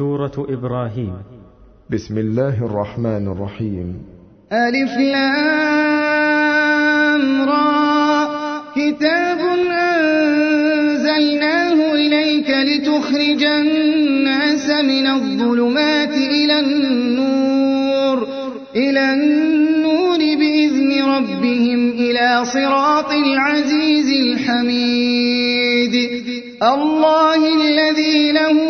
سورة إبراهيم. بسم الله الرحمن الرحيم. ألف لام را. كتاب أنزلناه إليك لتخرج الناس من الظلمات إلى النور. إلى النور بإذن ربهم إلى صراط العزيز الحميد. الله الذي له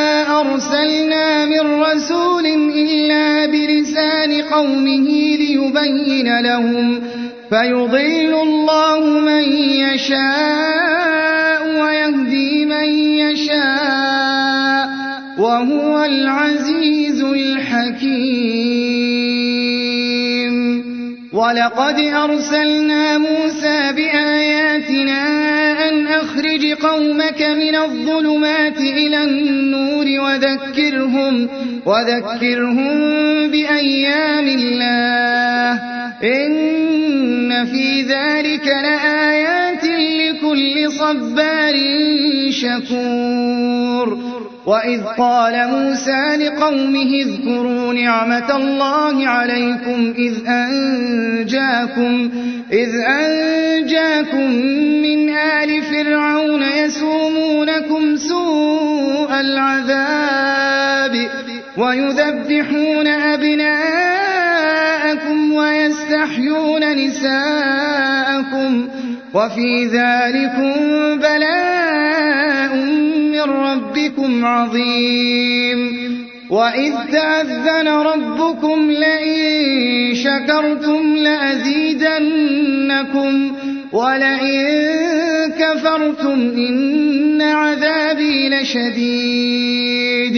أرسلنا من رسول إلا بلسان قومه ليبين لهم فيضل الله من يشاء ويهدي من يشاء وهو العزيز الحكيم. ولقد أرسلنا موسى بآياتنا أخرج قومك من الظلمات إلى النور وذكرهم, وذكرهم بأيام الله. إن في ذلك لآيات لكل صبار شكور. وإذ قال موسى لقومه اذكروا نعمة الله عليكم إذ أنجاكم, إذ أنجاكم من آل فرعون يسومونكم سوء العذاب ويذبحون أبناءكم ويستحيون نساءكم وفي ذلكم بلاء من ربكم عظيم. وإذ تأذن ربكم لئن شكرتم لأزيدنكم ولئن كفرتم إن عذابي لشديد.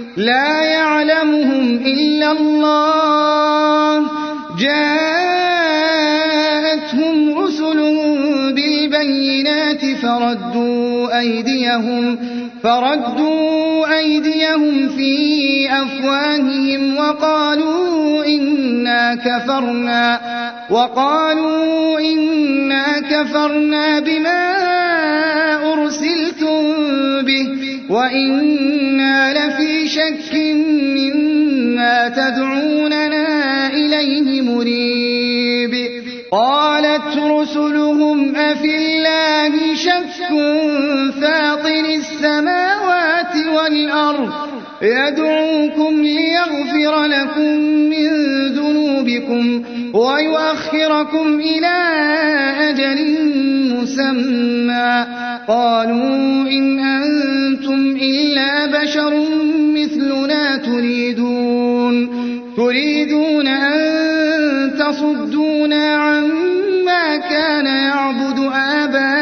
لا يعلمهم إلا الله. جاءتهم رسلهم بالبينات فردوا أيديهم فردوا أيديهم في أفواههم وقالوا إنا كفرنا وقالوا إنا كفرنا بما أرسلتم به. وإنا لفي شك مما تدعوننا إليه مريب قالت رسلهم أفي الله شك فاطر السماوات والأرض يدعوكم ليغفر لكم من ذنوبكم ويؤخركم إلى أجل مسمى. قالوا إن أنتم إلا بشر مثلنا تريدون. تريدون أن تصدونا عما كان يعبد آباؤنا.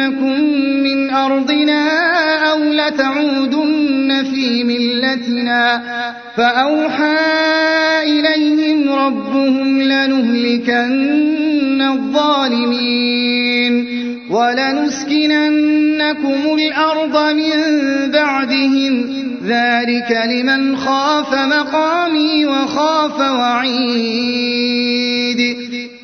لنخرجنكم من أرضنا أو لتعودن في ملتنا فأوحى إليهم ربهم لنهلكن الظالمين ولنسكننكم الأرض من بعدهم ذلك لمن خاف مقامي وخاف وعيد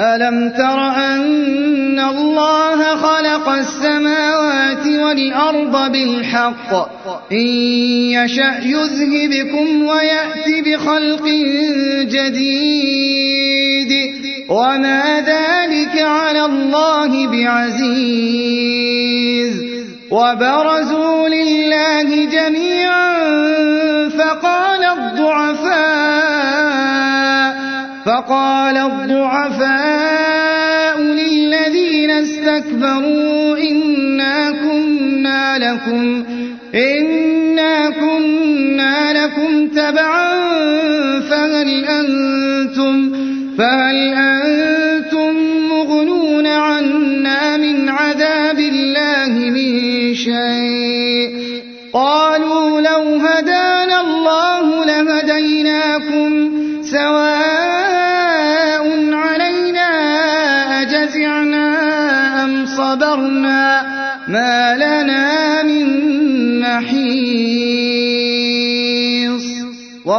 ألم تر أن الله خلق السماوات والأرض بالحق؟ إن يشأ يذهبكم ويأتي بخلق جديد. وما ذلك على الله بعزيز. وبرزوا لله جميعا فقال الضعفاء فقال الضعفاء للذين استكبروا إنا كنا لكم إنا كنا لكم تبعا فهل أنتم فهل أنتم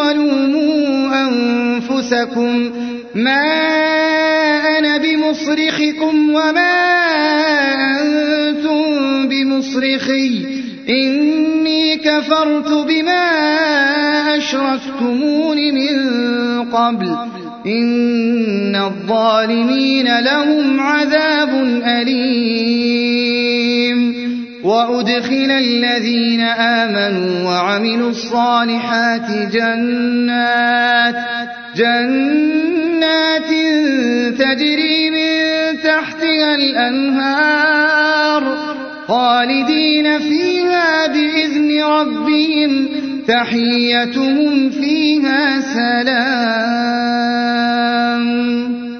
ولوموا أنفسكم ما أنا بمصرخكم وما أنتم بمصرخي إني كفرت بما أشرفتمون من قبل إن الظالمين لهم عذاب أليم وأدخل الذين آمنوا وعملوا الصالحات جنات جنات تجري من تحتها الأنهار خالدين فيها بإذن ربهم تحيتهم فيها سلام.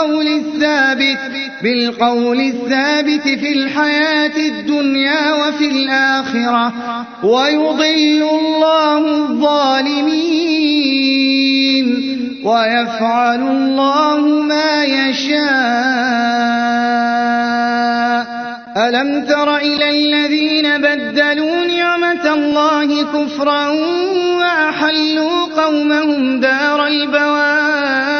بالقول الثابت بالقول الثابت في الحياة الدنيا وفي الآخرة. ويضل الله الظالمين. ويفعل الله ما يشاء. ألم تر إلى الذين بدلوا نعمة الله كفرا وأحلوا قومهم دار البوار؟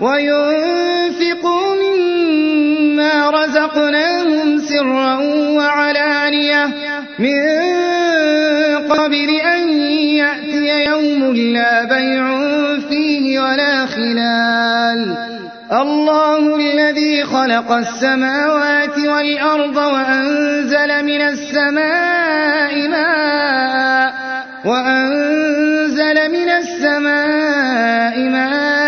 وينفقوا مما رزقناهم سرا وعلانية من قبل أن يأتي يوم لا بيع فيه ولا خلال. الله الذي خلق السماوات والأرض وأنزل من السماء ماء وأنزل من السماء ماء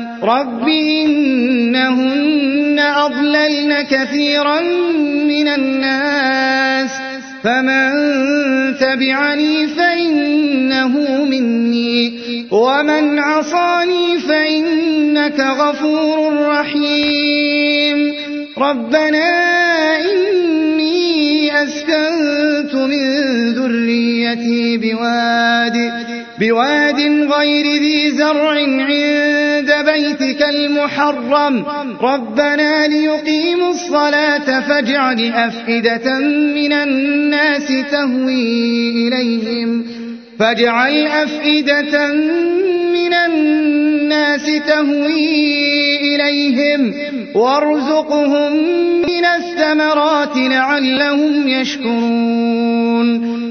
رب إنهن أضللن كثيرا من الناس فمن تبعني فإنه مني ومن عصاني فإنك غفور رحيم ربنا إني أسكنت من ذريتي بواد بواد غير ذي زرع عند بيتك المحرم. ربنا ليقيموا الصلاة فاجعل أفئدة من الناس تهوي إليهم. فاجعل أفئدة من الناس تهوي إليهم. وارزقهم من الثمرات لعلهم يشكرون.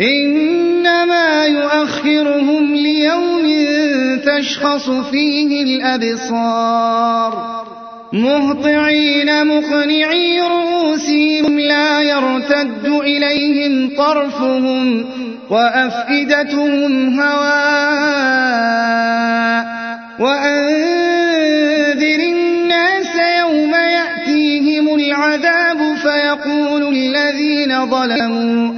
إنما يؤخرهم ليوم تشخص فيه الأبصار مهطعين مقنعي رؤوسهم لا يرتد إليهم طرفهم وأفئدتهم هواء وأنذر الناس يوم يأتيهم العذاب فيقول الذين ظلموا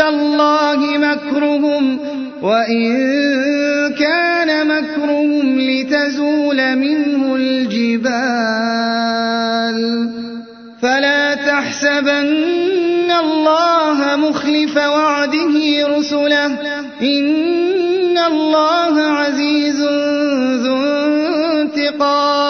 الله مكرهم وإن كان مكرهم لتزول منه الجبال فلا تحسبن الله مخلف وعده رسله إن الله عزيز ذو انتقام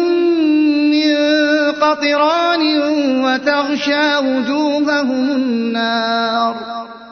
من قطران وتغشى وجوههم النار.